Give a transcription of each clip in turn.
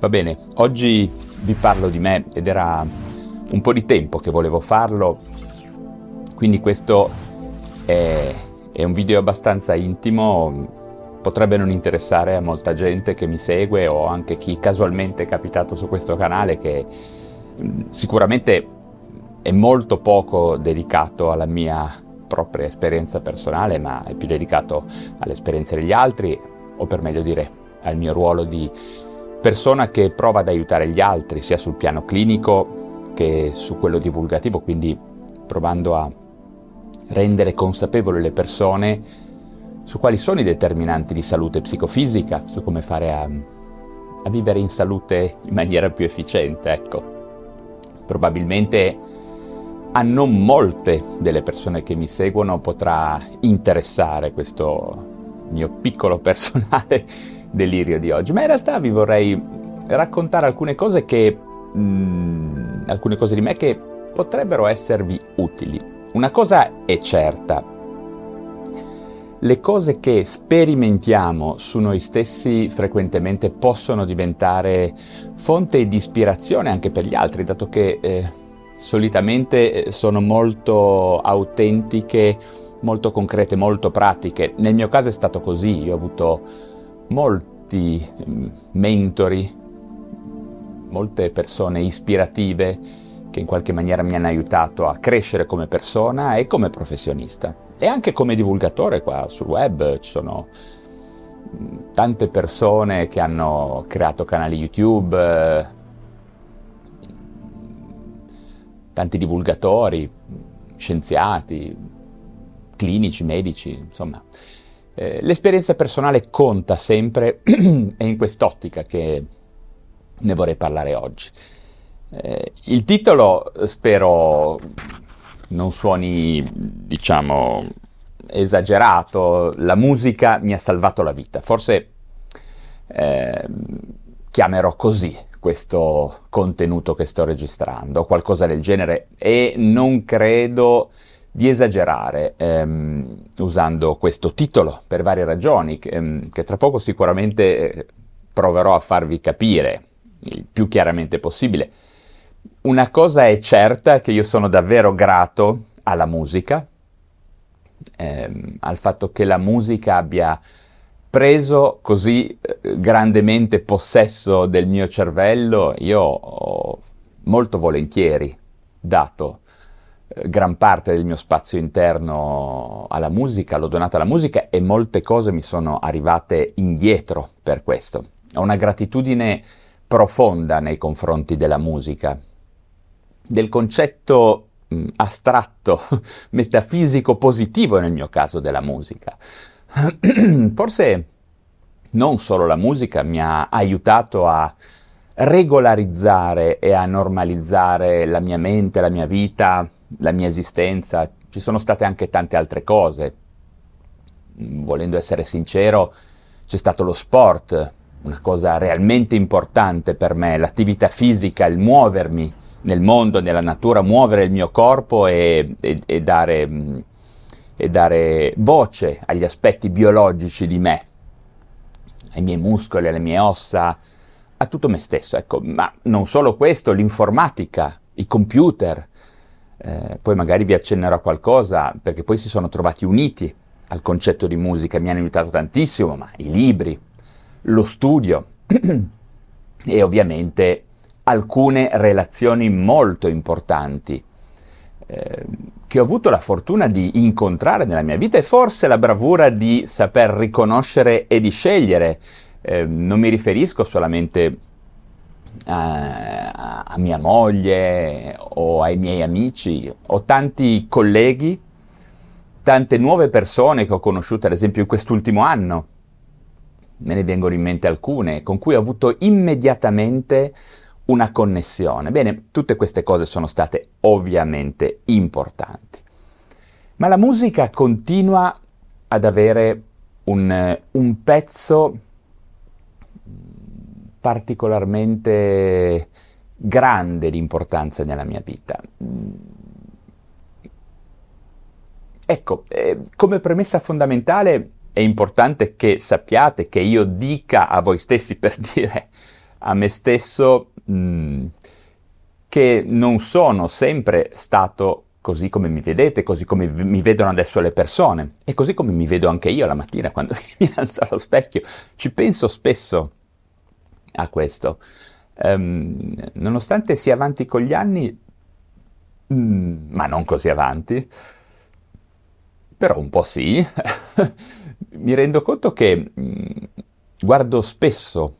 Va bene, oggi vi parlo di me ed era un po' di tempo che volevo farlo, quindi questo è, è un video abbastanza intimo, potrebbe non interessare a molta gente che mi segue o anche chi casualmente è capitato su questo canale che mm, sicuramente è molto poco dedicato alla mia propria esperienza personale, ma è più dedicato all'esperienza degli altri, o per meglio dire al mio ruolo di persona che prova ad aiutare gli altri sia sul piano clinico che su quello divulgativo, quindi provando a rendere consapevoli le persone su quali sono i determinanti di salute psicofisica, su come fare a, a vivere in salute in maniera più efficiente. Ecco, probabilmente a non molte delle persone che mi seguono potrà interessare questo mio piccolo personale delirio di oggi, ma in realtà vi vorrei raccontare alcune cose che mh, mm, alcune cose di me che potrebbero esservi utili. Una cosa è certa, le cose che sperimentiamo su noi stessi frequentemente possono diventare fonte di ispirazione anche per gli altri, dato che eh, solitamente eh, sono molto autentiche, molto concrete, molto pratiche. Nel mio caso è stato così, io ho avuto molti mm, mentori, molte persone ispirative che in qualche maniera mi hanno aiutato a crescere come persona e come professionista. E anche come divulgatore qua sul web ci sono mm, tante persone che hanno creato canali YouTube, tanti divulgatori, scienziati, clinici, medici, insomma. Eh, l'esperienza personale conta sempre e in quest'ottica che ne vorrei parlare oggi. Eh, il titolo spero non suoni, diciamo, esagerato, la musica mi ha salvato la vita. Forse eh, chiamerò così questo contenuto che sto registrando, qualcosa del genere, e non credo di esagerare ehm, usando questo titolo per varie ragioni che, ehm, che tra poco sicuramente eh, proverò a farvi capire il più chiaramente possibile. Una cosa è certa che io sono davvero grato alla musica, ehm, al fatto che la musica abbia preso così eh, grandemente possesso del mio cervello, io ho molto volentieri dato gran parte del mio spazio interno alla musica, l'ho donato alla musica e molte cose mi sono arrivate indietro per questo. Ho una gratitudine profonda nei confronti della musica, del concetto mh, astratto, metafisico, positivo nel mio caso della musica. Forse non solo la musica mi ha aiutato a regolarizzare e a normalizzare la mia mente, la mia vita, la mia esistenza, ci sono state anche tante altre cose. Volendo essere sincero, c'è stato lo sport, una cosa realmente importante per me, l'attività fisica, il muovermi nel mondo, nella natura, muovere il mio corpo e, e, e, dare, e dare voce agli aspetti biologici di me, ai miei muscoli, alle mie ossa, a tutto me stesso. Ecco, ma non solo questo, l'informatica, i computer, eh, poi magari vi accennerò qualcosa, perché poi si sono trovati uniti al concetto di musica, mi hanno aiutato tantissimo, ma i libri, lo studio e ovviamente alcune relazioni molto importanti eh, che ho avuto la fortuna di incontrare nella mia vita e forse la bravura di saper riconoscere e di scegliere. Eh, non mi riferisco solamente a, a mia moglie o ai miei amici, ho tanti colleghi, tante nuove persone che ho conosciuto ad esempio in quest'ultimo anno, me ne vengono in mente alcune, con cui ho avuto immediatamente una connessione. Bene, tutte queste cose sono state ovviamente importanti. Ma la musica continua ad avere un, un pezzo particolarmente grande di importanza nella mia vita. Ecco, eh, come premessa fondamentale è importante che sappiate, che io dica a voi stessi per dire a me stesso mh, mm, che non sono sempre stato così come mi vedete, così come mi vedono adesso le persone e così come mi vedo anche io la mattina quando mi alzo allo specchio. Ci penso spesso a questo. Um, nonostante sia avanti con gli anni, mm, ma non così avanti, però un po' sì, mi rendo conto che mm, guardo spesso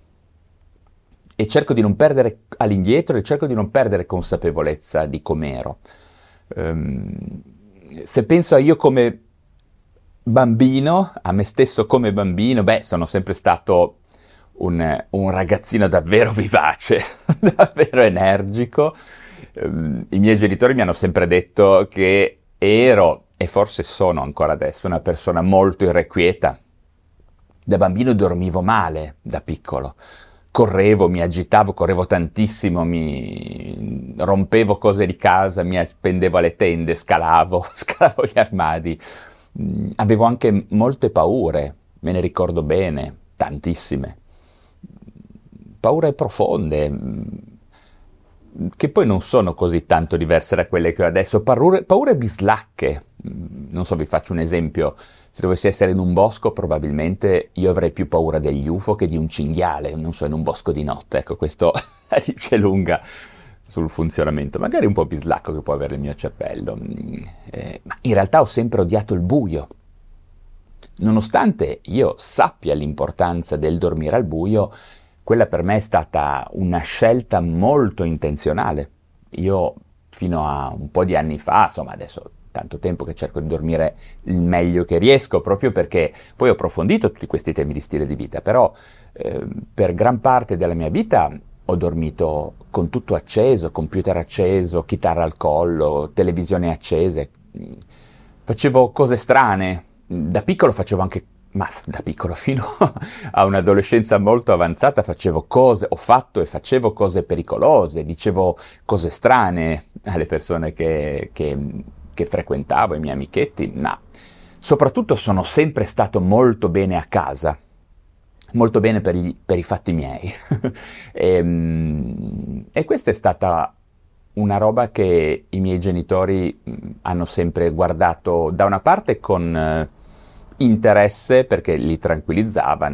e cerco di non perdere all'indietro e cerco di non perdere consapevolezza di com'ero. Um, se penso a io come bambino, a me stesso come bambino, beh, sono sempre stato un, un ragazzino davvero vivace, davvero energico. Um, I miei genitori mi hanno sempre detto che ero, e forse sono ancora adesso, una persona molto irrequieta. Da bambino dormivo male, da piccolo correvo, mi agitavo, correvo tantissimo, mi rompevo cose di casa, mi appendevo alle tende, scalavo, scalavo gli armadi. Mm, avevo anche molte paure, me ne ricordo bene, tantissime. Paure profonde, mm, che poi non sono così tanto diverse da quelle che ho adesso, paure, paure bislacche. Mm, non so, vi faccio un esempio. Se dovessi essere in un bosco, probabilmente io avrei più paura degli UFO che di un cinghiale, non so, in un bosco di notte. Ecco, questo dice lunga sul funzionamento, magari un po' bislacco che può avere il mio cervello. Mm, eh, ma in realtà ho sempre odiato il buio. Nonostante io sappia l'importanza del dormire al buio, quella per me è stata una scelta molto intenzionale. Io fino a un po' di anni fa, insomma adesso tanto tempo che cerco di dormire il meglio che riesco, proprio perché poi ho approfondito tutti questi temi di stile di vita, però eh, per gran parte della mia vita ho dormito con tutto acceso, computer acceso, chitarra al collo, televisione accese, facevo cose strane, da piccolo facevo anche ma da piccolo fino a un'adolescenza molto avanzata facevo cose, ho fatto e facevo cose pericolose, dicevo cose strane alle persone che, che, che frequentavo, ai miei amichetti, ma soprattutto sono sempre stato molto bene a casa, molto bene per, gli, per i fatti miei. e, ehm, e questa è stata una roba che i miei genitori hanno sempre guardato da una parte con interesse perché li tranquillizzava,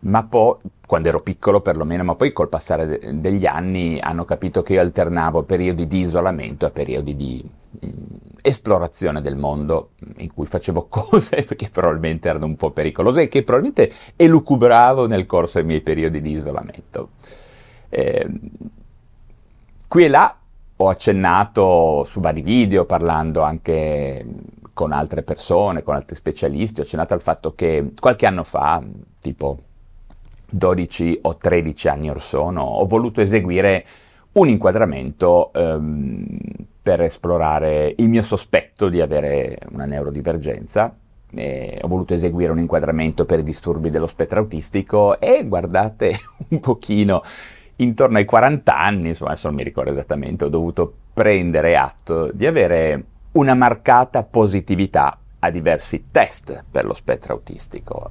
ma poi, quando ero piccolo perlomeno, ma poi col passare de- degli anni hanno capito che io alternavo periodi di isolamento a periodi di mh, mm, esplorazione del mondo in cui facevo cose che probabilmente erano un po' pericolose e che probabilmente elucubravo nel corso dei miei periodi di isolamento. Eh, qui e là ho accennato su vari video parlando anche con altre persone, con altri specialisti, ho accennato al fatto che qualche anno fa, tipo 12 o 13 anni or sono, ho voluto eseguire un inquadramento ehm, per esplorare il mio sospetto di avere una neurodivergenza. E ho voluto eseguire un inquadramento per i disturbi dello spettro autistico e guardate un pochino intorno ai 40 anni, insomma adesso non mi ricordo esattamente, ho dovuto prendere atto di avere una marcata positività a diversi test per lo spettro autistico.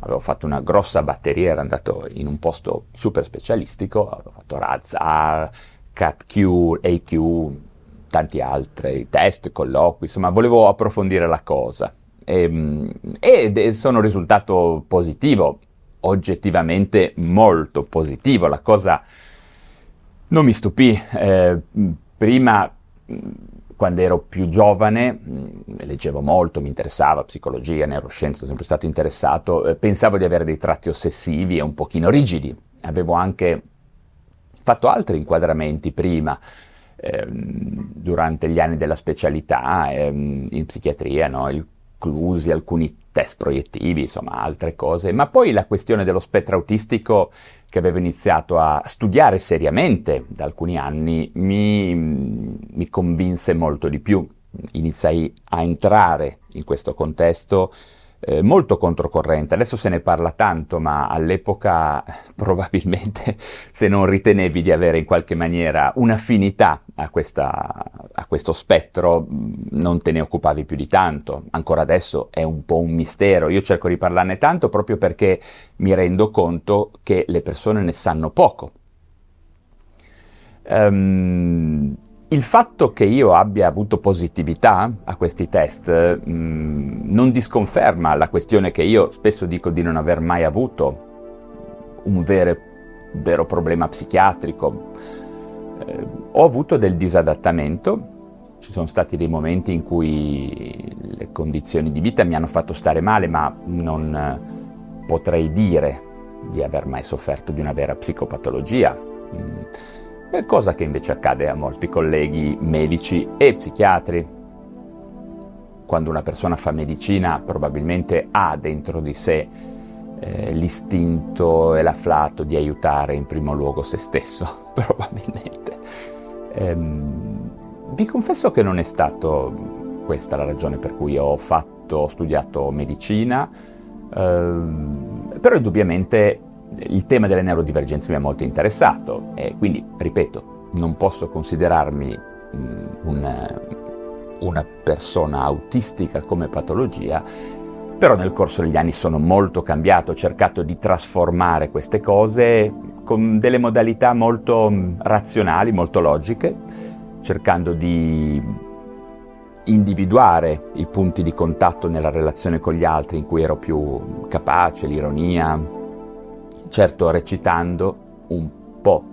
Avevo fatto una grossa batteria, ero andato in un posto super specialistico, avevo fatto RAZAR, CATQ, AQ, tanti altri test, colloqui, insomma volevo approfondire la cosa. Ehm, ed è sono risultato positivo, oggettivamente molto positivo. La cosa non mi stupì. Eh, prima quando ero più giovane, mm, leggevo molto, mi interessava psicologia, neuroscienze, sono sempre stato interessato, eh, pensavo di avere dei tratti ossessivi e un pochino rigidi. Avevo anche fatto altri inquadramenti prima, ehm, durante gli anni della specialità ehm, in psichiatria, no? inclusi alcuni test proiettivi, insomma altre cose, ma poi la questione dello spettro autistico che avevo iniziato a studiare seriamente da alcuni anni mi, mi convinse molto di più. Iniziai a entrare in questo contesto eh, molto controcorrente. Adesso se ne parla tanto, ma all'epoca probabilmente se non ritenevi di avere in qualche maniera un'affinità a, questa, a questo spettro, mm, non te ne occupavi più di tanto. Ancora adesso è un po' un mistero. Io cerco di parlarne tanto proprio perché mi rendo conto che le persone ne sanno poco. Um, il fatto che io abbia avuto positività a questi test mh, mm, non disconferma la questione che io spesso dico di non aver mai avuto un vero, vero problema psichiatrico. Eh, ho avuto del disadattamento, ci sono stati dei momenti in cui le condizioni di vita mi hanno fatto stare male, ma non eh, potrei dire di aver mai sofferto di una vera psicopatologia. Mm cosa che invece accade a molti colleghi medici e psichiatri. Quando una persona fa medicina probabilmente ha dentro di sé eh, l'istinto e l'afflato di aiutare in primo luogo se stesso, probabilmente. Ehm, vi confesso che non è stato questa la ragione per cui ho fatto, ho studiato medicina, ehm, però indubbiamente il tema delle neurodivergenze mi ha molto interessato e quindi, ripeto, non posso considerarmi mh, una, una persona autistica come patologia, però nel corso degli anni sono molto cambiato, ho cercato di trasformare queste cose con delle modalità molto razionali, molto logiche, cercando di individuare i punti di contatto nella relazione con gli altri in cui ero più capace, l'ironia, certo recitando un po'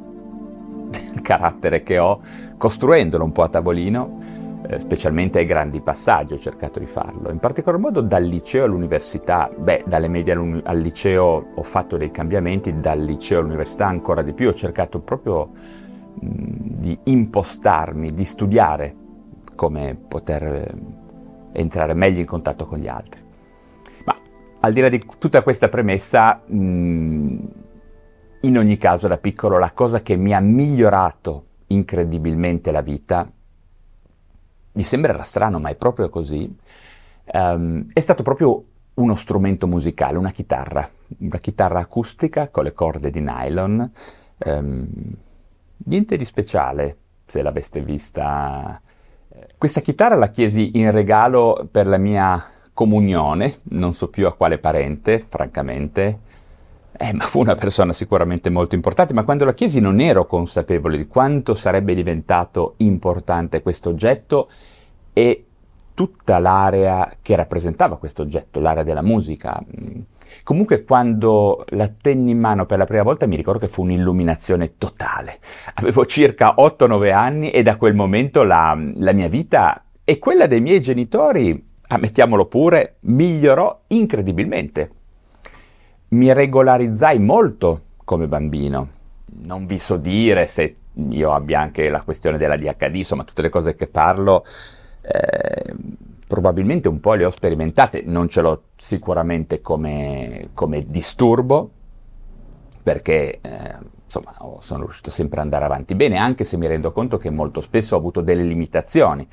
del carattere che ho, costruendolo un po' a tavolino, eh, specialmente ai grandi passaggi ho cercato di farlo. In particolar modo dal liceo all'università, beh, dalle medie al liceo ho fatto dei cambiamenti, dal liceo all'università ancora di più, ho cercato proprio mh, di impostarmi, di studiare come poter eh, entrare meglio in contatto con gli altri al di là di tutta questa premessa, mh, mm, in ogni caso da piccolo la cosa che mi ha migliorato incredibilmente la vita, mi sembrerà strano ma è proprio così, um, è stato proprio uno strumento musicale, una chitarra, una chitarra acustica con le corde di nylon, um, niente di speciale se l'aveste vista. Questa chitarra la chiesi in regalo per la mia comunione, non so più a quale parente, francamente, eh, ma fu una persona sicuramente molto importante, ma quando la chiesi non ero consapevole di quanto sarebbe diventato importante questo oggetto e tutta l'area che rappresentava questo oggetto, l'area della musica. Comunque quando la tenni in mano per la prima volta mi ricordo che fu un'illuminazione totale. Avevo circa 8-9 anni e da quel momento la, la mia vita e quella dei miei genitori ammettiamolo pure, migliorò incredibilmente. Mi regolarizzai molto come bambino. Non vi so dire se io abbia anche la questione della DHD, insomma tutte le cose che parlo eh, probabilmente un po' le ho sperimentate, non ce l'ho sicuramente come, come disturbo, perché eh, insomma sono riuscito sempre ad andare avanti bene, anche se mi rendo conto che molto spesso ho avuto delle limitazioni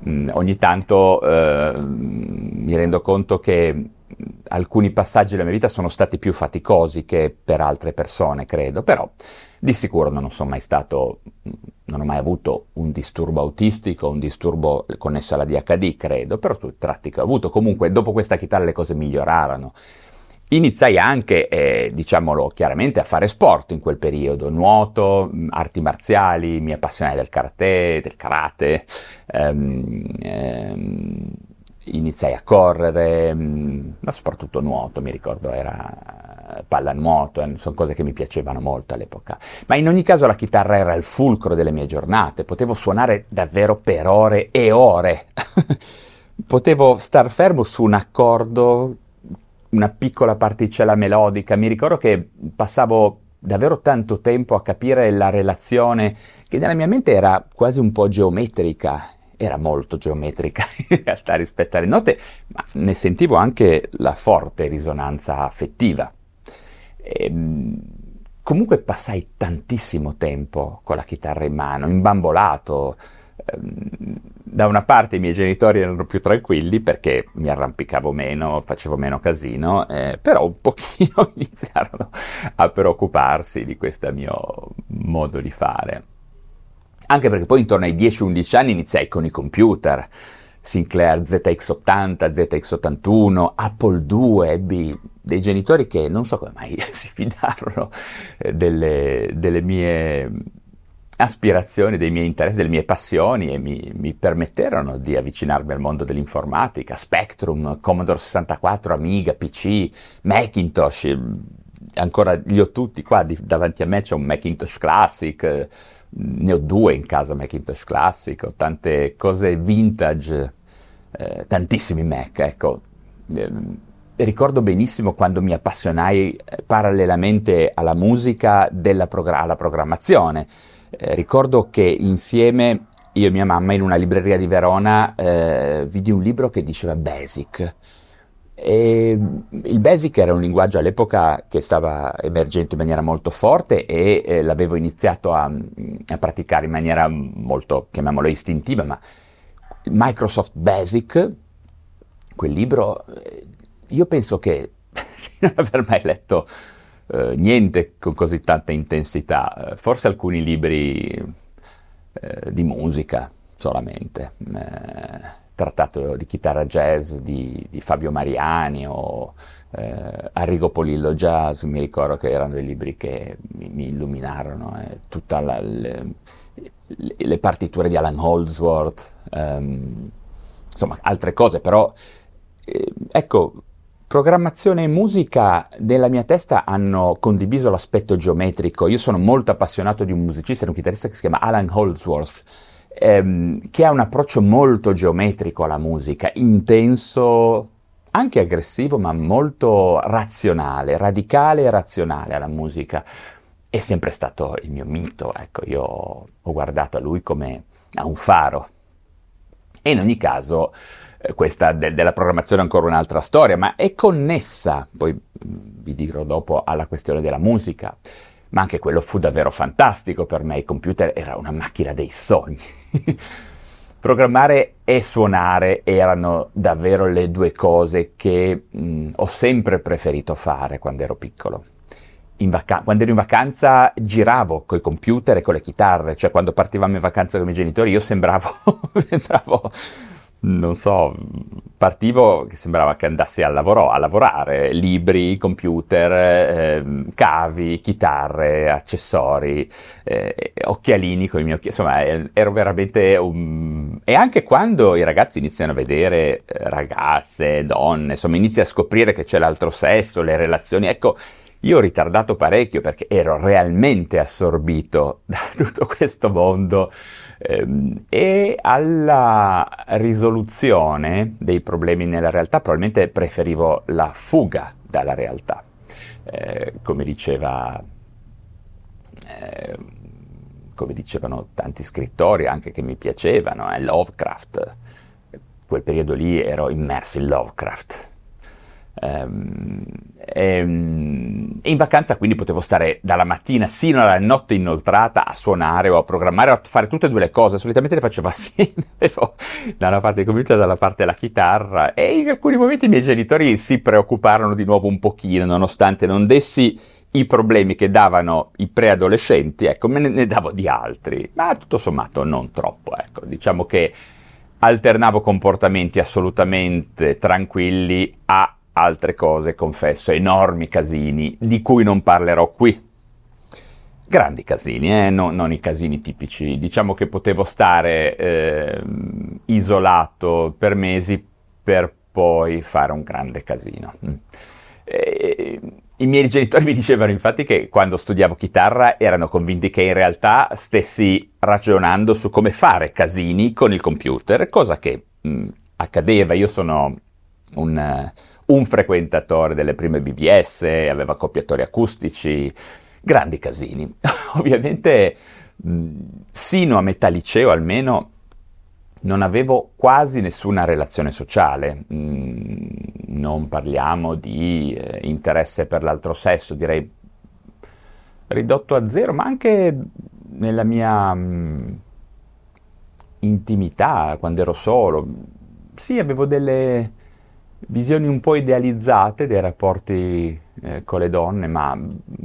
mh, mm, ogni tanto eh, mi rendo conto che alcuni passaggi della mia vita sono stati più faticosi che per altre persone, credo, però di sicuro non sono mai stato, non ho mai avuto un disturbo autistico, un disturbo connesso alla DHD, credo, però su tratti che ho avuto. Comunque, dopo questa chitarra le cose migliorarono. Iniziai anche, eh, diciamolo chiaramente, a fare sport in quel periodo, nuoto, mm, arti marziali, mi appassionai del karate, del karate, ehm, ehm, iniziai a correre, mm, ma soprattutto nuoto, mi ricordo, era pallanuoto, eh, sono cose che mi piacevano molto all'epoca. Ma in ogni caso la chitarra era il fulcro delle mie giornate, potevo suonare davvero per ore e ore. potevo star fermo su un accordo una piccola particella melodica. Mi ricordo che passavo davvero tanto tempo a capire la relazione che nella mia mente era quasi un po' geometrica, era molto geometrica in realtà rispetto alle note, ma ne sentivo anche la forte risonanza affettiva. E, ehm, comunque passai tantissimo tempo con la chitarra in mano, imbambolato, da una parte i miei genitori erano più tranquilli perché mi arrampicavo meno, facevo meno casino, eh, però un pochino iniziarono a preoccuparsi di questo mio modo di fare. Anche perché poi intorno ai 10-11 anni iniziai con i computer, Sinclair ZX80, ZX81, Apple II, ebbi dei genitori che non so come mai si fidarono eh, delle, delle mie aspirazioni, dei miei interessi, delle mie passioni e mi, mi, permetterono di avvicinarmi al mondo dell'informatica, Spectrum, Commodore 64, Amiga, PC, Macintosh, ancora li ho tutti qua di, davanti a me c'è un Macintosh Classic, ne ho due in casa Macintosh Classic, ho tante cose vintage, eh, tantissimi Mac, ecco. Eh, ricordo benissimo quando mi appassionai eh, parallelamente alla musica della progr- alla programmazione eh, ricordo che insieme io e mia mamma in una libreria di Verona eh, vidi un libro che diceva Basic. E il Basic era un linguaggio all'epoca che stava emergendo in maniera molto forte e eh, l'avevo iniziato a, a, praticare in maniera molto, chiamiamolo istintiva, ma Microsoft Basic, quel libro, eh, io penso che di non aver mai letto eh, niente con così tanta intensità, eh, forse alcuni libri eh, di musica solamente, eh, trattato di chitarra jazz di, di Fabio Mariani o Arrigo Polillo Jazz, mi ricordo che erano dei libri che mi, mi illuminarono, tutte le, le, partiture di Alan Holdsworth, ehm, insomma altre cose, però ecco, Programmazione e musica nella mia testa hanno condiviso l'aspetto geometrico. Io sono molto appassionato di un musicista, un chitarrista che si chiama Alan Holdsworth, ehm, che ha un approccio molto geometrico alla musica, intenso, anche aggressivo, ma molto razionale, radicale e razionale alla musica. È sempre stato il mio mito, ecco, io ho guardato a lui come a un faro. E in ogni caso questa de- della programmazione è ancora un'altra storia, ma è connessa, poi vi dirò dopo, alla questione della musica. Ma anche quello fu davvero fantastico per me, il computer era una macchina dei sogni. Programmare e suonare erano davvero le due cose che mh, ho sempre preferito fare quando ero piccolo. Vaca- quando ero in vacanza giravo con i computer e con le chitarre, cioè quando partivamo in vacanza con i miei genitori io sembravo, sembravo non so, partivo che sembrava che andassi a, lavoro, a lavorare, libri, computer, eh, cavi, chitarre, accessori, eh, occhialini con i miei occhiali, insomma ero veramente un... E anche quando i ragazzi iniziano a vedere eh, ragazze, donne, insomma inizi a scoprire che c'è l'altro sesso, le relazioni, ecco, io ho ritardato parecchio perché ero realmente assorbito da tutto questo mondo e alla risoluzione dei problemi nella realtà probabilmente preferivo la fuga dalla realtà, eh, come diceva... Eh, come dicevano tanti scrittori anche che mi piacevano, eh, Lovecraft, quel periodo lì ero immerso in Lovecraft, Ehm, ehm, e in vacanza quindi potevo stare dalla mattina sino alla notte inoltrata a suonare o a programmare o a fare tutte e due le cose. Solitamente le facevo assieme, da una parte il computer e dalla parte la chitarra. E in alcuni momenti i miei genitori si preoccuparono di nuovo un pochino, nonostante non dessi i problemi che davano i preadolescenti, ecco, me ne, ne davo di altri, ma tutto sommato non troppo, ecco. Diciamo che alternavo comportamenti assolutamente tranquilli a altre cose, confesso, enormi casini, di cui non parlerò qui. Grandi casini, eh? no, non i casini tipici. Diciamo che potevo stare eh, isolato per mesi per poi fare un grande casino. Mm. E, I miei genitori mi dicevano infatti che quando studiavo chitarra erano convinti che in realtà stessi ragionando su come fare casini con il computer, cosa che mh, mm, accadeva. Io sono un, un frequentatore delle prime BBS, aveva accoppiatori acustici, grandi casini. Ovviamente, sino a metà liceo almeno, non avevo quasi nessuna relazione sociale, non parliamo di eh, interesse per l'altro sesso, direi ridotto a zero, ma anche nella mia, intimità quando ero solo. Sì, avevo delle visioni un po' idealizzate dei rapporti eh, con le donne, ma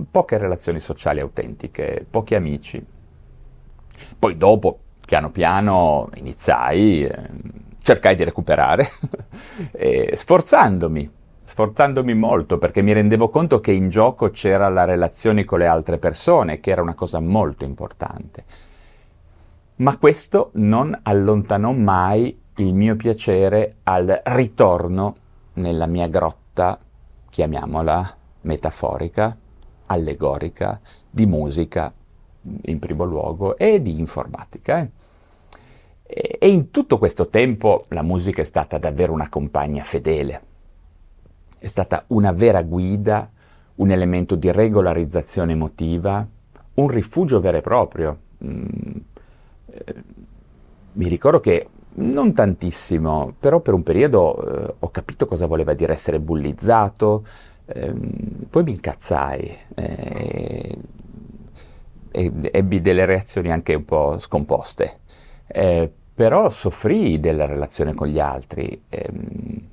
poche relazioni sociali autentiche, pochi amici. Poi dopo, piano piano, iniziai, eh, cercai di recuperare, sforzandomi, sforzandomi molto perché mi rendevo conto che in gioco c'era la relazione con le altre persone, che era una cosa molto importante. Ma questo non allontanò mai il mio piacere al ritorno nella mia grotta, chiamiamola metaforica, allegorica, di musica in primo luogo e di informatica. Eh. E in tutto questo tempo la musica è stata davvero una compagna fedele, è stata una vera guida, un elemento di regolarizzazione emotiva, un rifugio vero e proprio. Mm, eh, mi ricordo che non tantissimo, però per un periodo eh, ho capito cosa voleva dire essere bullizzato, ehm, poi mi incazzai eh, e ebbi delle reazioni anche un po' scomposte, eh, però soffrii della relazione con gli altri. Ehm,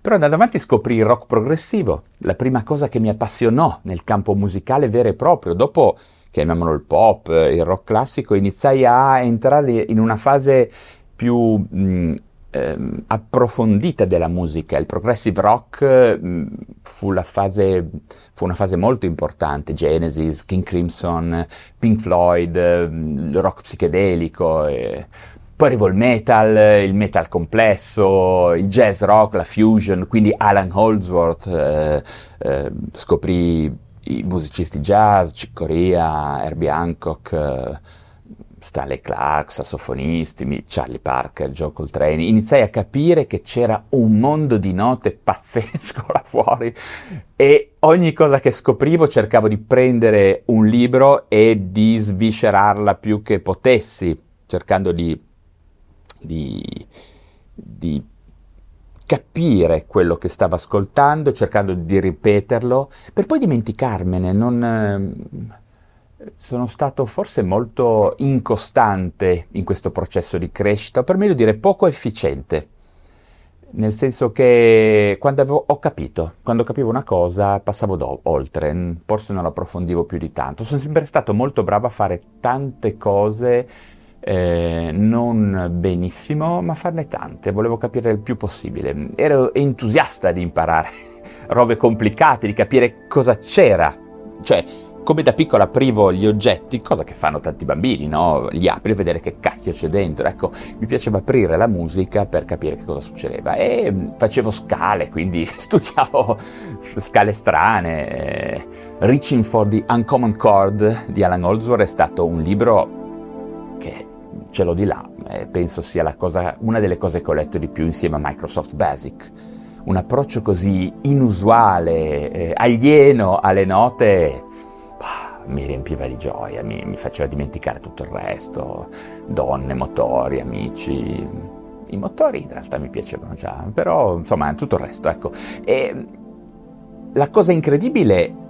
però andando avanti scoprì il rock progressivo, la prima cosa che mi appassionò nel campo musicale vero e proprio. Dopo, chiamiamolo il pop, il rock classico, iniziai a entrare in una fase più mh, ehm, approfondita della musica. Il progressive rock mh, fu, fase, fu, una fase molto importante, Genesis, King Crimson, Pink Floyd, il rock psichedelico. Eh. Poi arrivò il metal, il metal complesso, il jazz rock, la fusion, quindi Alan Holdsworth, eh, eh, scoprì i musicisti jazz, Chick Corea, Herbie Hancock, eh, Stanley Clark, sassofonisti, Charlie Parker, Joe Coltrane, iniziai a capire che c'era un mondo di note pazzesco là fuori e ogni cosa che scoprivo cercavo di prendere un libro e di sviscerarla più che potessi, cercando di, di, di capire quello che stavo ascoltando, cercando di ripeterlo, per poi dimenticarmene, non sono stato forse molto incostante in questo processo di crescita, o per meglio dire poco efficiente, nel senso che quando avevo, ho capito, quando capivo una cosa passavo do, oltre, forse non approfondivo più di tanto. Sono sempre stato molto bravo a fare tante cose, eh, non benissimo, ma farne tante, volevo capire il più possibile. Ero entusiasta di imparare robe complicate, di capire cosa c'era, cioè come da piccolo aprivo gli oggetti, cosa che fanno tanti bambini, no? Li apri e vedere che cacchio c'è dentro. Ecco, mi piaceva aprire la musica per capire che cosa succedeva e mm, facevo scale, quindi studiavo scale strane. Eh, Reaching for the Uncommon Chord di Alan Holdsworth è stato un libro che ce l'ho di là, penso sia cosa, una delle cose che ho letto di più insieme a Microsoft Basic. Un approccio così inusuale, eh, alieno alle note, mi riempiva di gioia, mi, mi, faceva dimenticare tutto il resto, donne, motori, amici. I motori in realtà mi piacevano già, però insomma tutto il resto, ecco. E la cosa incredibile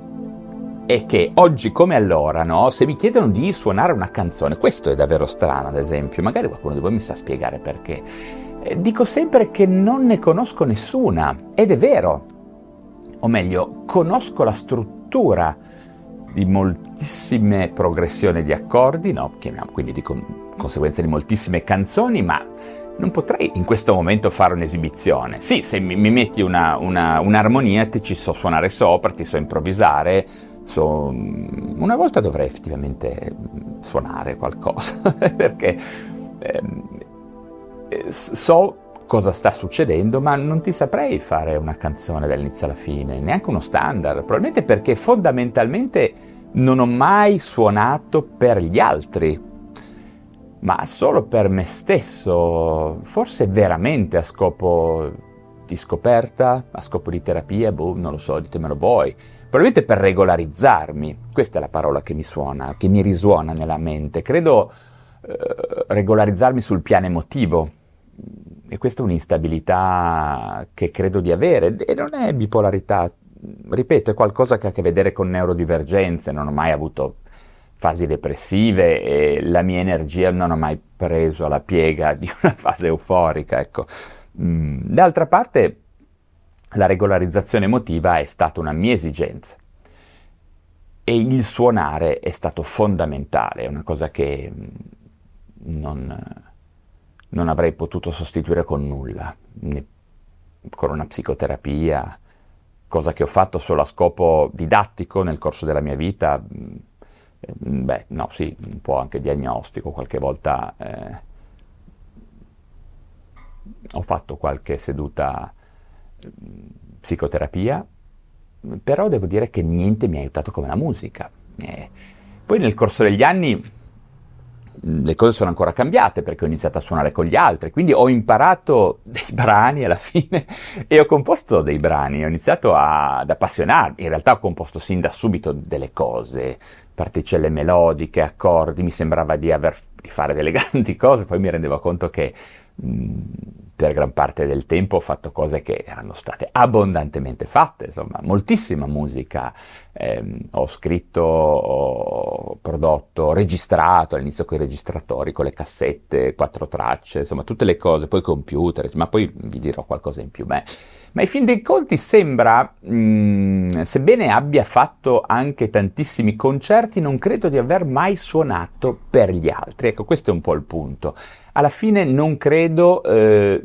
è che oggi come allora, no, se mi chiedono di suonare una canzone, questo è davvero strano ad esempio, magari qualcuno di voi mi sa spiegare perché, eh, dico sempre che non ne conosco nessuna, ed è vero, o meglio, conosco la struttura di moltissime progressioni di accordi, no? quindi di con- conseguenza di moltissime canzoni, ma non potrei in questo momento fare un'esibizione. Sì, se mi, mi metti una, una, un'armonia ti ci so suonare sopra, ti so improvvisare, so... una volta dovrei effettivamente suonare qualcosa, perché ehm, so cosa sta succedendo, ma non ti saprei fare una canzone dall'inizio alla fine, neanche uno standard, probabilmente perché fondamentalmente non ho mai suonato per gli altri, ma solo per me stesso, forse veramente a scopo di scoperta, a scopo di terapia, boh, non lo so, ditemelo voi. Probabilmente per regolarizzarmi, questa è la parola che mi suona, che mi risuona nella mente. Credo eh, regolarizzarmi sul piano emotivo, e questa è un'instabilità che credo di avere e non è bipolarità, ripeto, è qualcosa che ha a che vedere con neurodivergenze, non ho mai avuto fasi depressive e la mia energia non ho mai preso alla piega di una fase euforica, ecco. Mm, d'altra parte, la regolarizzazione emotiva è stata una mia esigenza. E il suonare è stato fondamentale, è una cosa che mm, non, non avrei potuto sostituire con nulla, né con una psicoterapia, cosa che ho fatto solo a scopo didattico nel corso della mia vita, mm, beh, no, sì, un po' anche diagnostico, qualche volta eh, ho fatto qualche seduta mm, psicoterapia, però devo dire che niente mi ha aiutato come la musica. Eh, poi nel corso degli anni le cose sono ancora cambiate perché ho iniziato a suonare con gli altri, quindi ho imparato dei brani alla fine e ho composto dei brani, ho iniziato a, ad appassionarmi, in realtà ho composto sin da subito delle cose, particelle melodiche, accordi, mi sembrava di, aver, di fare delle grandi cose, poi mi rendevo conto che mh, per gran parte del tempo ho fatto cose che erano state abbondantemente fatte, insomma, moltissima musica. Eh, ho scritto, ho prodotto, ho registrato all'inizio con i registratori, con le cassette, quattro tracce, insomma, tutte le cose, poi computer, ma poi vi dirò qualcosa in più. Beh, ma in fin dei conti sembra, mh, mm, sebbene abbia fatto anche tantissimi concerti, non credo di aver mai suonato per gli altri. Ecco, questo è un po' il punto alla fine non credo eh,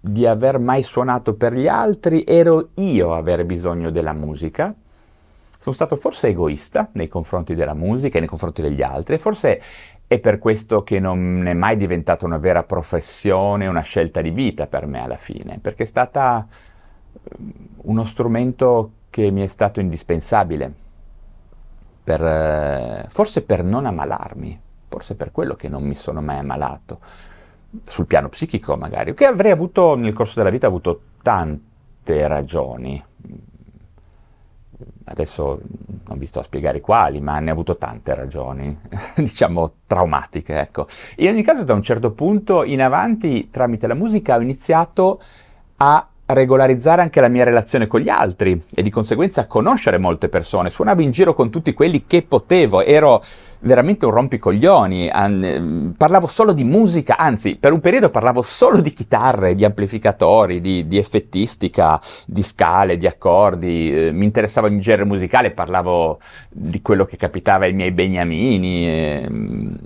di aver mai suonato per gli altri, ero io a avere bisogno della musica. Sono stato forse egoista nei confronti della musica e nei confronti degli altri, forse è per questo che non è mai diventata una vera professione, una scelta di vita per me alla fine, perché è stata eh, uno strumento che mi è stato indispensabile, per, eh, forse per non ammalarmi, forse per quello che non mi sono mai ammalato sul piano psichico magari, che avrei avuto nel corso della vita avuto tante ragioni. Adesso non vi sto a spiegare quali, ma ne ho avuto tante ragioni, diciamo traumatiche, ecco. In ogni caso, da un certo punto in avanti, tramite la musica, ho iniziato a regolarizzare anche la mia relazione con gli altri e di conseguenza a conoscere molte persone. Suonavo in giro con tutti quelli che potevo, ero veramente un rompicoglioni, an- parlavo solo di musica, anzi per un periodo parlavo solo di chitarre, di amplificatori, di, di effettistica, di scale, di accordi, eh, mi interessava il genere musicale, parlavo di quello che capitava ai miei beniamini, eh,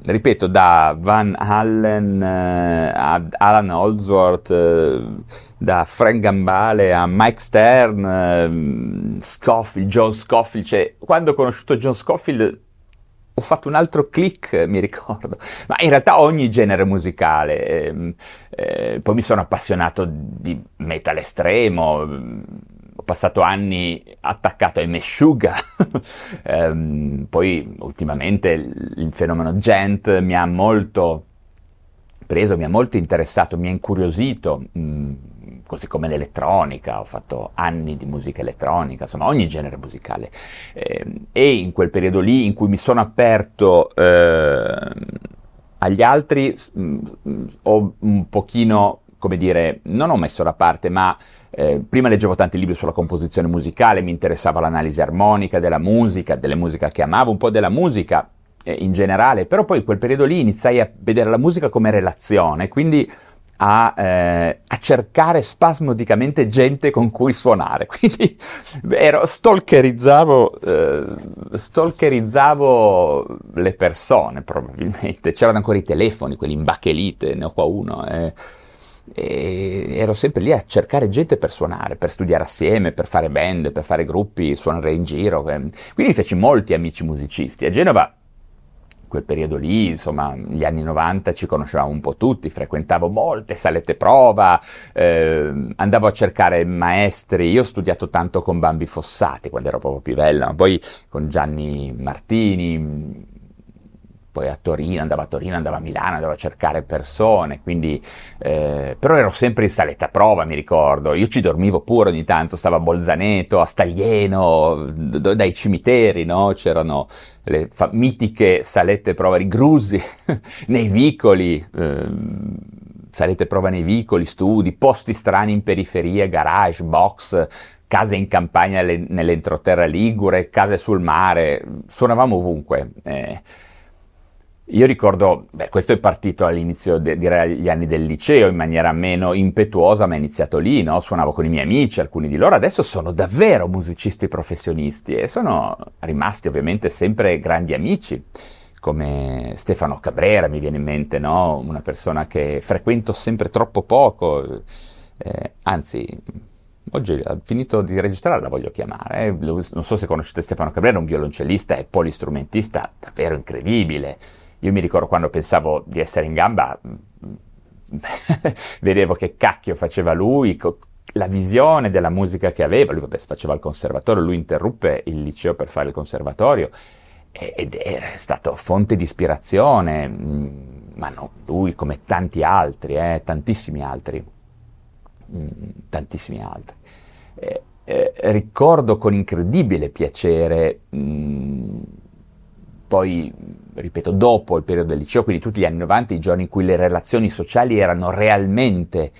ripeto da Van Allen eh, ad Alan Holdsworth, eh, da Frank Gambale a Mike Stern, Scofield, John Scofield, cioè quando ho conosciuto John Scofield ho fatto un altro click, mi ricordo, ma in realtà ogni genere musicale. Eh, eh, poi mi sono appassionato di metal estremo, ho passato anni attaccato ai Meshuggah, eh, poi ultimamente il fenomeno gent mi ha molto preso, mi ha molto interessato, mi ha incuriosito. Mm, così come l'elettronica, ho fatto anni di musica elettronica, insomma ogni genere musicale. Eh, e in quel periodo lì in cui mi sono aperto eh, agli altri, mm, ho un pochino, come dire, non ho messo da parte, ma eh, prima leggevo tanti libri sulla composizione musicale, mi interessava l'analisi armonica della musica, delle musiche che amavo, un po' della musica eh, in generale, però poi in quel periodo lì iniziai a vedere la musica come relazione, quindi a, eh, a, cercare spasmodicamente gente con cui suonare. Quindi ero, stalkerizzavo, eh, stalkerizzavo le persone probabilmente. C'erano ancora i telefoni, quelli in bacchelite, ne ho qua uno. Eh, e ero sempre lì a cercare gente per suonare, per studiare assieme, per fare band, per fare gruppi, suonare in giro. Quindi feci molti amici musicisti. A Genova quel periodo lì, insomma, gli anni 90 ci conoscevamo un po' tutti, frequentavo molte salette prova, eh, andavo a cercare maestri, io ho studiato tanto con Bambi Fossati quando ero proprio più bella, poi con Gianni Martini, poi a Torino, andavo a Torino, andavo a Milano, andavo a cercare persone, quindi, eh, però ero sempre in saletta prova, mi ricordo, io ci dormivo pure ogni tanto, stavo a Bolzaneto, a Staglieno, d- dai cimiteri, no? c'erano le fa- mitiche salette prova di Grusi, nei vicoli, eh, salette prova nei vicoli, studi, posti strani in periferia, garage, box, case in campagna nell'entroterra ligure, case sul mare, suonavamo ovunque. Eh, Io ricordo, beh, questo è partito all'inizio, de, direi agli anni del liceo, in maniera meno impetuosa, ma è iniziato lì, no? Suonavo con i miei amici, alcuni di loro adesso sono davvero musicisti professionisti e sono rimasti ovviamente sempre grandi amici, come Stefano Cabrera mi viene in mente, no? Una persona che frequento sempre troppo poco, eh, anzi Oggi ha finito di registrare, la voglio chiamare. Eh. Non so se conoscete Stefano Cabrera, un violoncellista e polistrumentista davvero incredibile. Io mi ricordo quando pensavo di essere in gamba, vedevo che cacchio faceva lui, la visione della musica che aveva. Lui vabbè, faceva il conservatorio, lui interruppe il liceo per fare il conservatorio ed è stato fonte di ispirazione, mm, ma no, lui come tanti altri, eh, tantissimi altri. Mm, tantissimi altri. Eh, eh, ricordo con incredibile piacere, mh, mm, poi, ripeto, dopo il periodo del liceo, quindi tutti gli anni 90, i giorni in cui le relazioni sociali erano realmente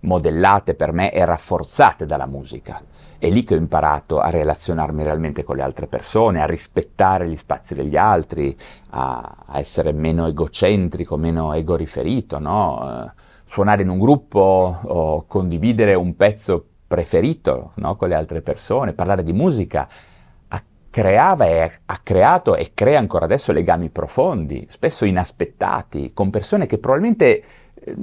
modellate per me e rafforzate dalla musica. È lì che ho imparato a relazionarmi realmente con le altre persone, a rispettare gli spazi degli altri, a, a essere meno egocentrico, meno egoriferito, no? suonare in un gruppo o condividere un pezzo preferito no? con le altre persone, parlare di musica, creava e ha creato e crea ancora adesso legami profondi, spesso inaspettati, con persone che probabilmente eh,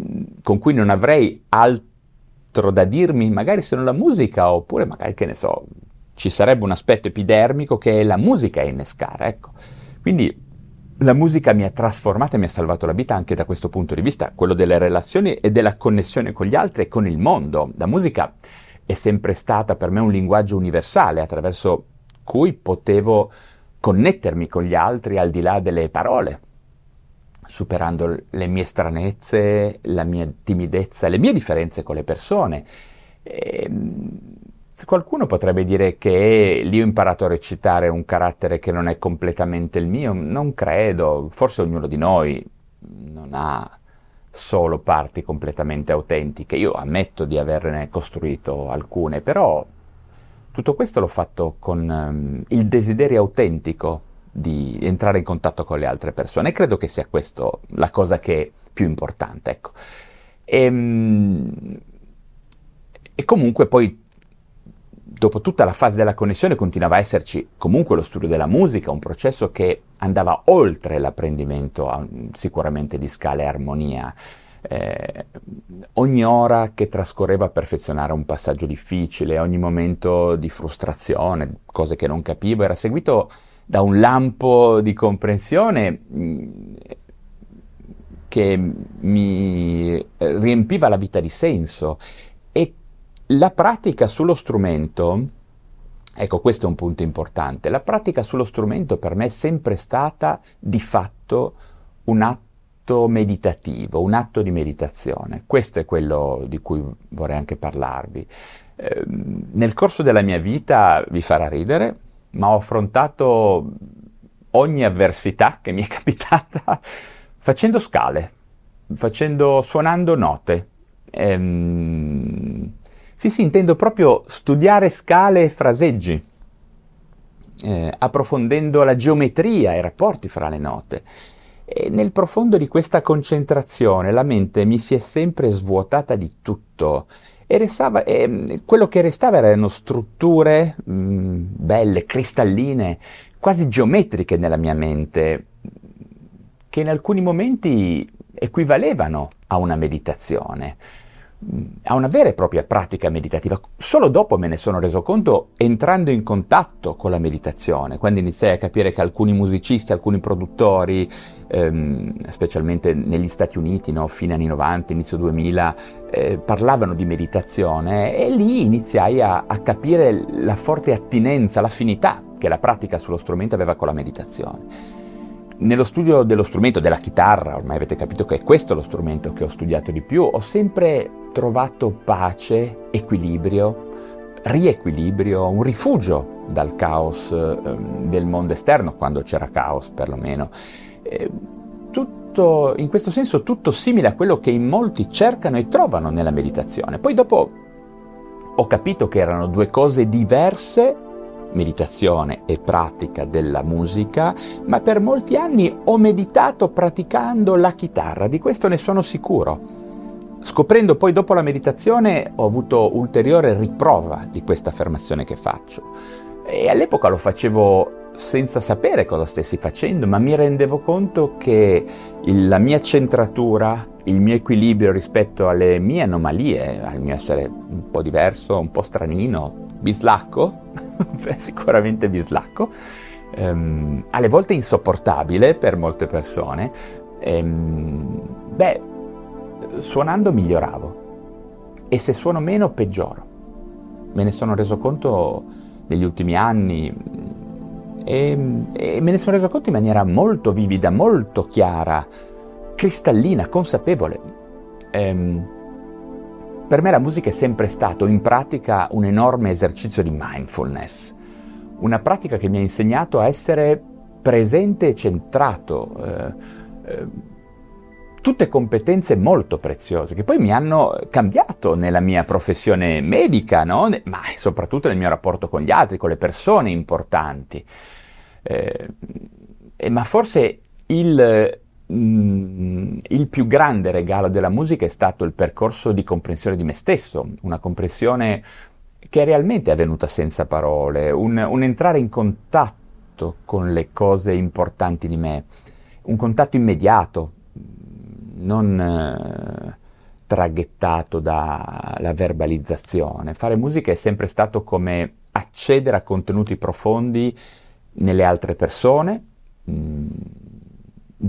con cui non avrei altro da dirmi, magari se non la musica, oppure magari che ne so, ci sarebbe un aspetto epidermico che è la musica a innescare, ecco. Quindi la musica mi ha trasformato e mi ha salvato la vita anche da questo punto di vista, quello delle relazioni e della connessione con gli altri e con il mondo. La musica è sempre stata per me un linguaggio universale attraverso cui potevo connettermi con gli altri al di là delle parole, superando le mie stranezze, la mia timidezza, le mie differenze con le persone. E, ehm, Qualcuno potrebbe dire che lì ho imparato a recitare un carattere che non è completamente il mio, non credo, forse ognuno di noi non ha solo parti completamente autentiche, io ammetto di averne costruito alcune, però tutto questo l'ho fatto con um, il desiderio autentico di entrare in contatto con le altre persone e credo che sia questa la cosa che è più importante. Ecco. E, um, e comunque poi dopo tutta la fase della connessione continuava a esserci comunque lo studio della musica, un processo che andava oltre l'apprendimento sicuramente di scala e armonia. Eh, ogni ora che trascorreva a perfezionare un passaggio difficile, ogni momento di frustrazione, cose che non capivo, era seguito da un lampo di comprensione mm, che mi riempiva la vita di senso. E la pratica sullo strumento, ecco questo è un punto importante, la pratica sullo strumento per me è sempre stata di fatto un atto meditativo, un atto di meditazione. Questo è quello di cui vorrei anche parlarvi. Eh, nel corso della mia vita vi farà ridere, ma ho affrontato ogni avversità che mi è capitata facendo scale, facendo, suonando note. Ehm, sì, sì, intendo proprio studiare scale e fraseggi, eh, approfondendo la geometria e i rapporti fra le note. E nel profondo di questa concentrazione la mente mi si è sempre svuotata di tutto e restava, eh, quello che restava erano strutture mh, mm, belle, cristalline, quasi geometriche nella mia mente, che in alcuni momenti equivalevano a una meditazione a una vera e propria pratica meditativa. Solo dopo me ne sono reso conto entrando in contatto con la meditazione, quando iniziai a capire che alcuni musicisti, alcuni produttori, ehm, specialmente negli Stati Uniti, no, fine anni 90, inizio 2000, eh, parlavano di meditazione e lì iniziai a, a capire la forte attinenza, l'affinità che la pratica sullo strumento aveva con la meditazione. Nello studio dello strumento, della chitarra, ormai avete capito che è questo lo strumento che ho studiato di più, ho sempre trovato pace, equilibrio, riequilibrio, un rifugio dal caos eh, del mondo esterno, quando c'era caos perlomeno. Eh, tutto, in questo senso tutto simile a quello che in molti cercano e trovano nella meditazione. Poi dopo ho capito che erano due cose diverse meditazione e pratica della musica, ma per molti anni ho meditato praticando la chitarra, di questo ne sono sicuro. Scoprendo poi dopo la meditazione ho avuto ulteriore riprova di questa affermazione che faccio. E all'epoca lo facevo senza sapere cosa stessi facendo, ma mi rendevo conto che il, la mia centratura, il mio equilibrio rispetto alle mie anomalie, al mio essere un po' diverso, un po' stranino, bislacco, sicuramente bislacco, ehm, alle volte insopportabile per molte persone, ehm, beh, suonando miglioravo e se suono meno peggioro. Me ne sono reso conto negli ultimi anni e, e me ne sono reso conto in maniera molto vivida, molto chiara, cristallina, consapevole. Ehm, per me la musica è sempre stato in pratica un enorme esercizio di mindfulness, una pratica che mi ha insegnato a essere presente e centrato. Eh, eh, tutte competenze molto preziose che poi mi hanno cambiato nella mia professione medica, no? ma soprattutto nel mio rapporto con gli altri, con le persone importanti. Eh, ma forse il, mm, il, più grande regalo della musica è stato il percorso di comprensione di me stesso, una comprensione che realmente è avvenuta senza parole, un, un entrare in contatto con le cose importanti di me, un contatto immediato, non eh, traghettato dalla verbalizzazione. Fare musica è sempre stato come accedere a contenuti profondi nelle altre persone, mm,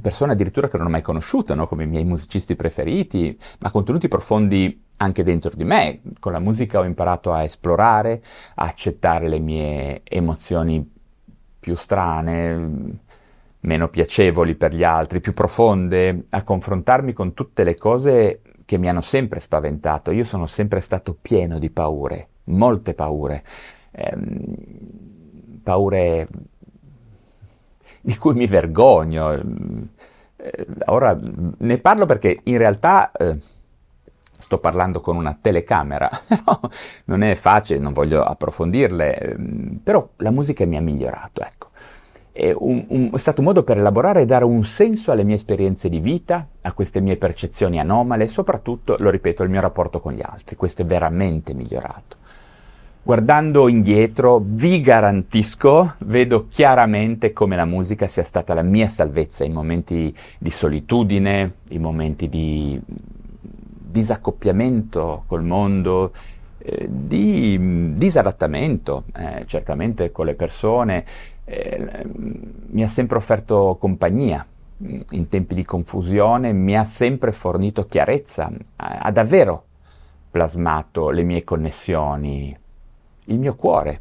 persone addirittura che non ho mai conosciuto, no? come i miei musicisti preferiti, ma contenuti profondi anche dentro di me. Con la musica ho imparato a esplorare, a accettare le mie emozioni più strane, meno piacevoli per gli altri, più profonde, a confrontarmi con tutte le cose che mi hanno sempre spaventato. Io sono sempre stato pieno di paure, molte paure, ehm, paure di cui mi vergogno. Eh, ora ne parlo perché in realtà eh, sto parlando con una telecamera, no, non è facile, non voglio approfondirle, ehm, però la musica mi ha migliorato, ecco è, un, un, è, stato un modo per elaborare e dare un senso alle mie esperienze di vita, a queste mie percezioni anomale e soprattutto, lo ripeto, al mio rapporto con gli altri. Questo è veramente migliorato. Guardando indietro, vi garantisco, vedo chiaramente come la musica sia stata la mia salvezza in momenti di solitudine, in momenti di disaccoppiamento col mondo, eh, di disadattamento, eh, certamente con le persone, eh, mi ha sempre offerto compagnia in tempi di confusione, mi ha sempre fornito chiarezza, ha davvero plasmato le mie connessioni, il mio cuore.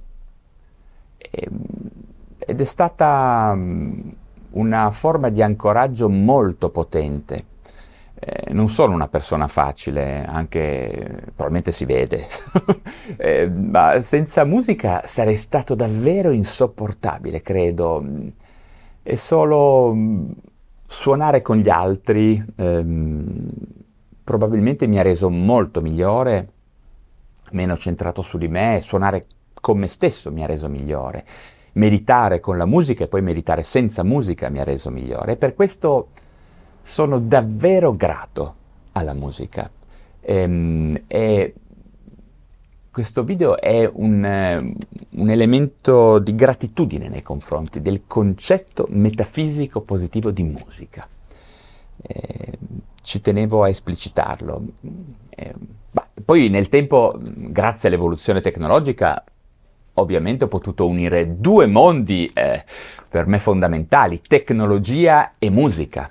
Ed è stata una forma di ancoraggio molto potente eh, non sono una persona facile, anche probabilmente si vede, eh, ma senza musica sarei stato davvero insopportabile, credo. E solo mm, suonare con gli altri ehm, probabilmente mi ha reso molto migliore, meno centrato su di me, suonare con me stesso mi ha reso migliore. Meditare con la musica e poi meditare senza musica mi ha reso migliore. E per questo sono davvero grato alla musica. Ehm, e questo video è un, un, elemento di gratitudine nei confronti del concetto metafisico positivo di musica. Eh, ci tenevo a esplicitarlo. Eh, poi nel tempo, grazie all'evoluzione tecnologica, ovviamente ho potuto unire due mondi eh, per me fondamentali, tecnologia e musica.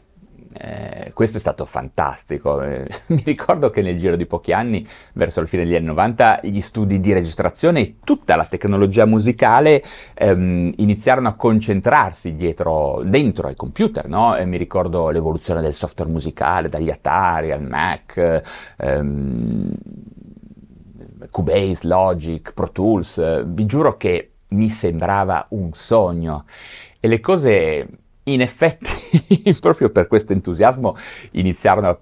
Eh, questo è stato fantastico. Eh, mi ricordo che nel giro di pochi anni, verso la fine degli anni 90, gli studi di registrazione e tutta la tecnologia musicale ehm, iniziarono a concentrarsi dietro, dentro ai computer. No? mi ricordo l'evoluzione del software musicale, dagli Atari al Mac. Ehm, Cubase, Logic, Pro Tools, vi giuro che mi sembrava un sogno e le cose in effetti, proprio per questo entusiasmo, iniziarono a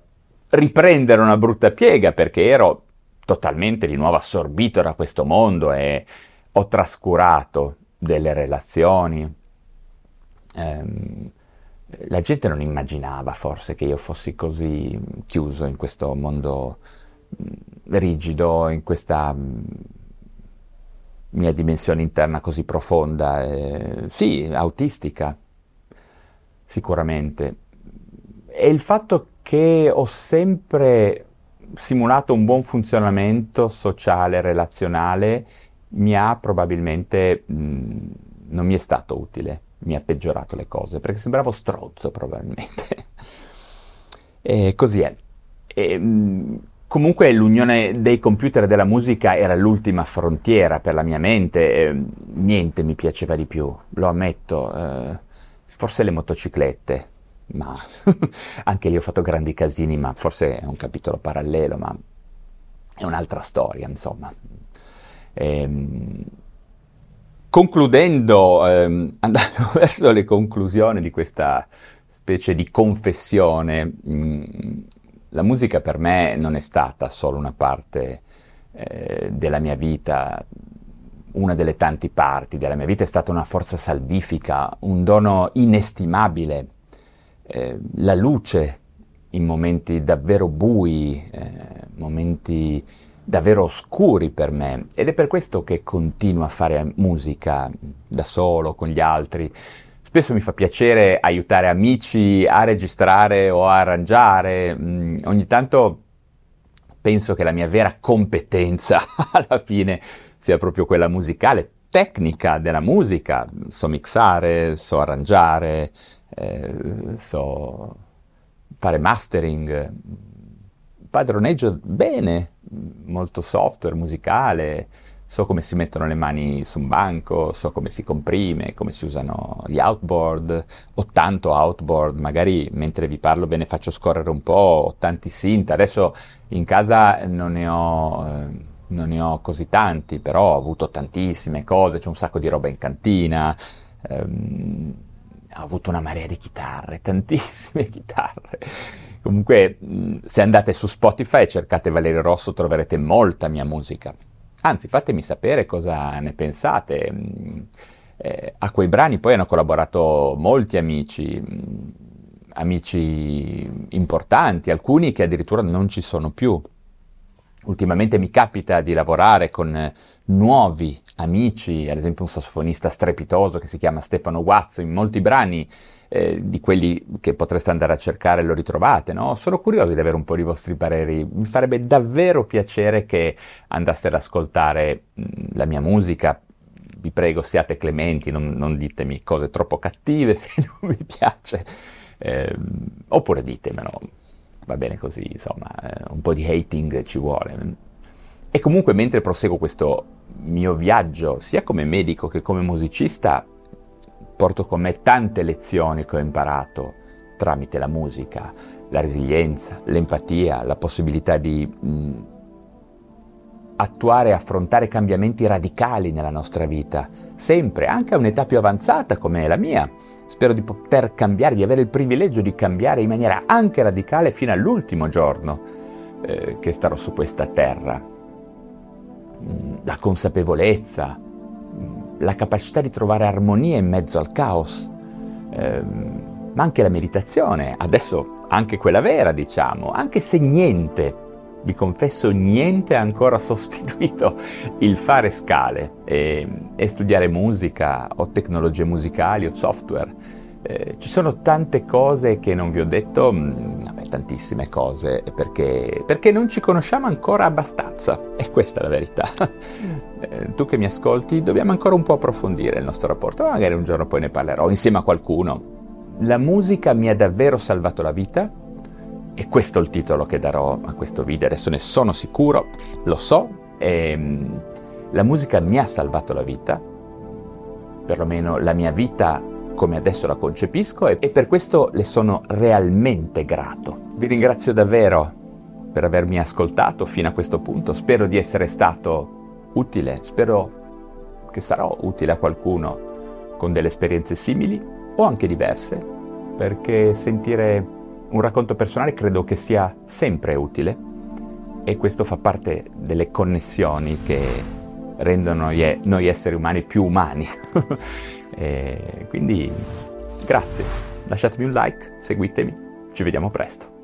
riprendere una brutta piega perché ero totalmente di nuovo assorbito da questo mondo e ho trascurato delle relazioni. Um, la gente non immaginava forse che io fossi così chiuso in questo mondo mm, rigido, in questa mm, mia dimensione interna così profonda. Eh, sì, autistica, sicuramente. E il fatto che ho sempre simulato un buon funzionamento sociale, relazionale, mi ha probabilmente, mh, mm, non mi è stato utile mi ha peggiorato le cose, perché sembravo strozzo probabilmente. e così è. E, mm, comunque l'unione dei computer e della musica era l'ultima frontiera per la mia mente, e, niente mi piaceva di più, lo ammetto, eh, forse le motociclette, ma anche lì ho fatto grandi casini, ma forse è un capitolo parallelo, ma è un'altra storia, insomma. Ehm, Concludendo, ehm, andando verso le conclusioni di questa specie di confessione, mh, mm, la musica per me non è stata solo una parte eh, della mia vita, una delle tante parti della mia vita, è stata una forza salvifica, un dono inestimabile, eh, la luce in momenti davvero bui, eh, momenti davvero oscuri per me ed è per questo che continuo a fare musica da solo, con gli altri. Spesso mi fa piacere aiutare amici a registrare o a arrangiare, mm, ogni tanto penso che la mia vera competenza alla fine sia proprio quella musicale, tecnica della musica, so mixare, so arrangiare, eh, so fare mastering, padroneggio bene molto software musicale, so come si mettono le mani su un banco, so come si comprime, come si usano gli outboard, ho tanto outboard, magari mentre vi parlo ve ne faccio scorrere un po', ho tanti synth, adesso in casa non ne ho... Eh, non ne ho così tanti, però ho avuto tantissime cose, c'è un sacco di roba in cantina, ehm, ho avuto una marea di chitarre, tantissime chitarre. Comunque, se andate su Spotify e cercate Valerio Rosso troverete molta mia musica. Anzi, fatemi sapere cosa ne pensate. Eh, a quei brani poi hanno collaborato molti amici, amici importanti, alcuni che addirittura non ci sono più. Ultimamente mi capita di lavorare con nuovi amici, ad esempio un sassofonista strepitoso che si chiama Stefano Guazzo, in molti brani eh, di quelli che potreste andare a cercare lo ritrovate, no? Sono curioso di avere un po' di vostri pareri, mi farebbe davvero piacere che andaste ad ascoltare mh, la mia musica, vi prego siate clementi, non, non, ditemi cose troppo cattive se non vi piace, eh, oppure ditemelo, va bene così, insomma, eh, un po' di hating ci vuole. E comunque mentre proseguo questo mio viaggio, sia come medico che come musicista, porto con me tante lezioni che ho imparato tramite la musica, la resilienza, l'empatia, la possibilità di mh, attuare e affrontare cambiamenti radicali nella nostra vita, sempre, anche a un'età più avanzata come la mia. Spero di poter cambiare, di avere il privilegio di cambiare in maniera anche radicale fino all'ultimo giorno eh, che starò su questa terra. La consapevolezza, la capacità di trovare armonia in mezzo al caos, ehm, ma anche la meditazione, adesso anche quella vera diciamo, anche se niente, vi confesso niente ha ancora sostituito il fare scale e, e studiare musica o tecnologie musicali o software. Eh, ci sono tante cose che non vi ho detto, mh, mm, vabbè, tantissime cose, perché, perché, non ci conosciamo ancora abbastanza, e questa è la verità. eh, tu che mi ascolti, dobbiamo ancora un po' approfondire il nostro rapporto, magari un giorno poi ne parlerò insieme a qualcuno. La musica mi ha davvero salvato la vita, e questo è il titolo che darò a questo video, adesso ne sono sicuro, lo so, ehm, la musica mi ha salvato la vita, perlomeno la mia vita come adesso la concepisco e per questo le sono realmente grato. Vi ringrazio davvero per avermi ascoltato fino a questo punto, spero di essere stato utile, spero che sarò utile a qualcuno con delle esperienze simili o anche diverse, perché sentire un racconto personale credo che sia sempre utile e questo fa parte delle connessioni che rendono noi, noi esseri umani più umani. quindi grazie, lasciatemi un like, seguitemi, ci vediamo presto.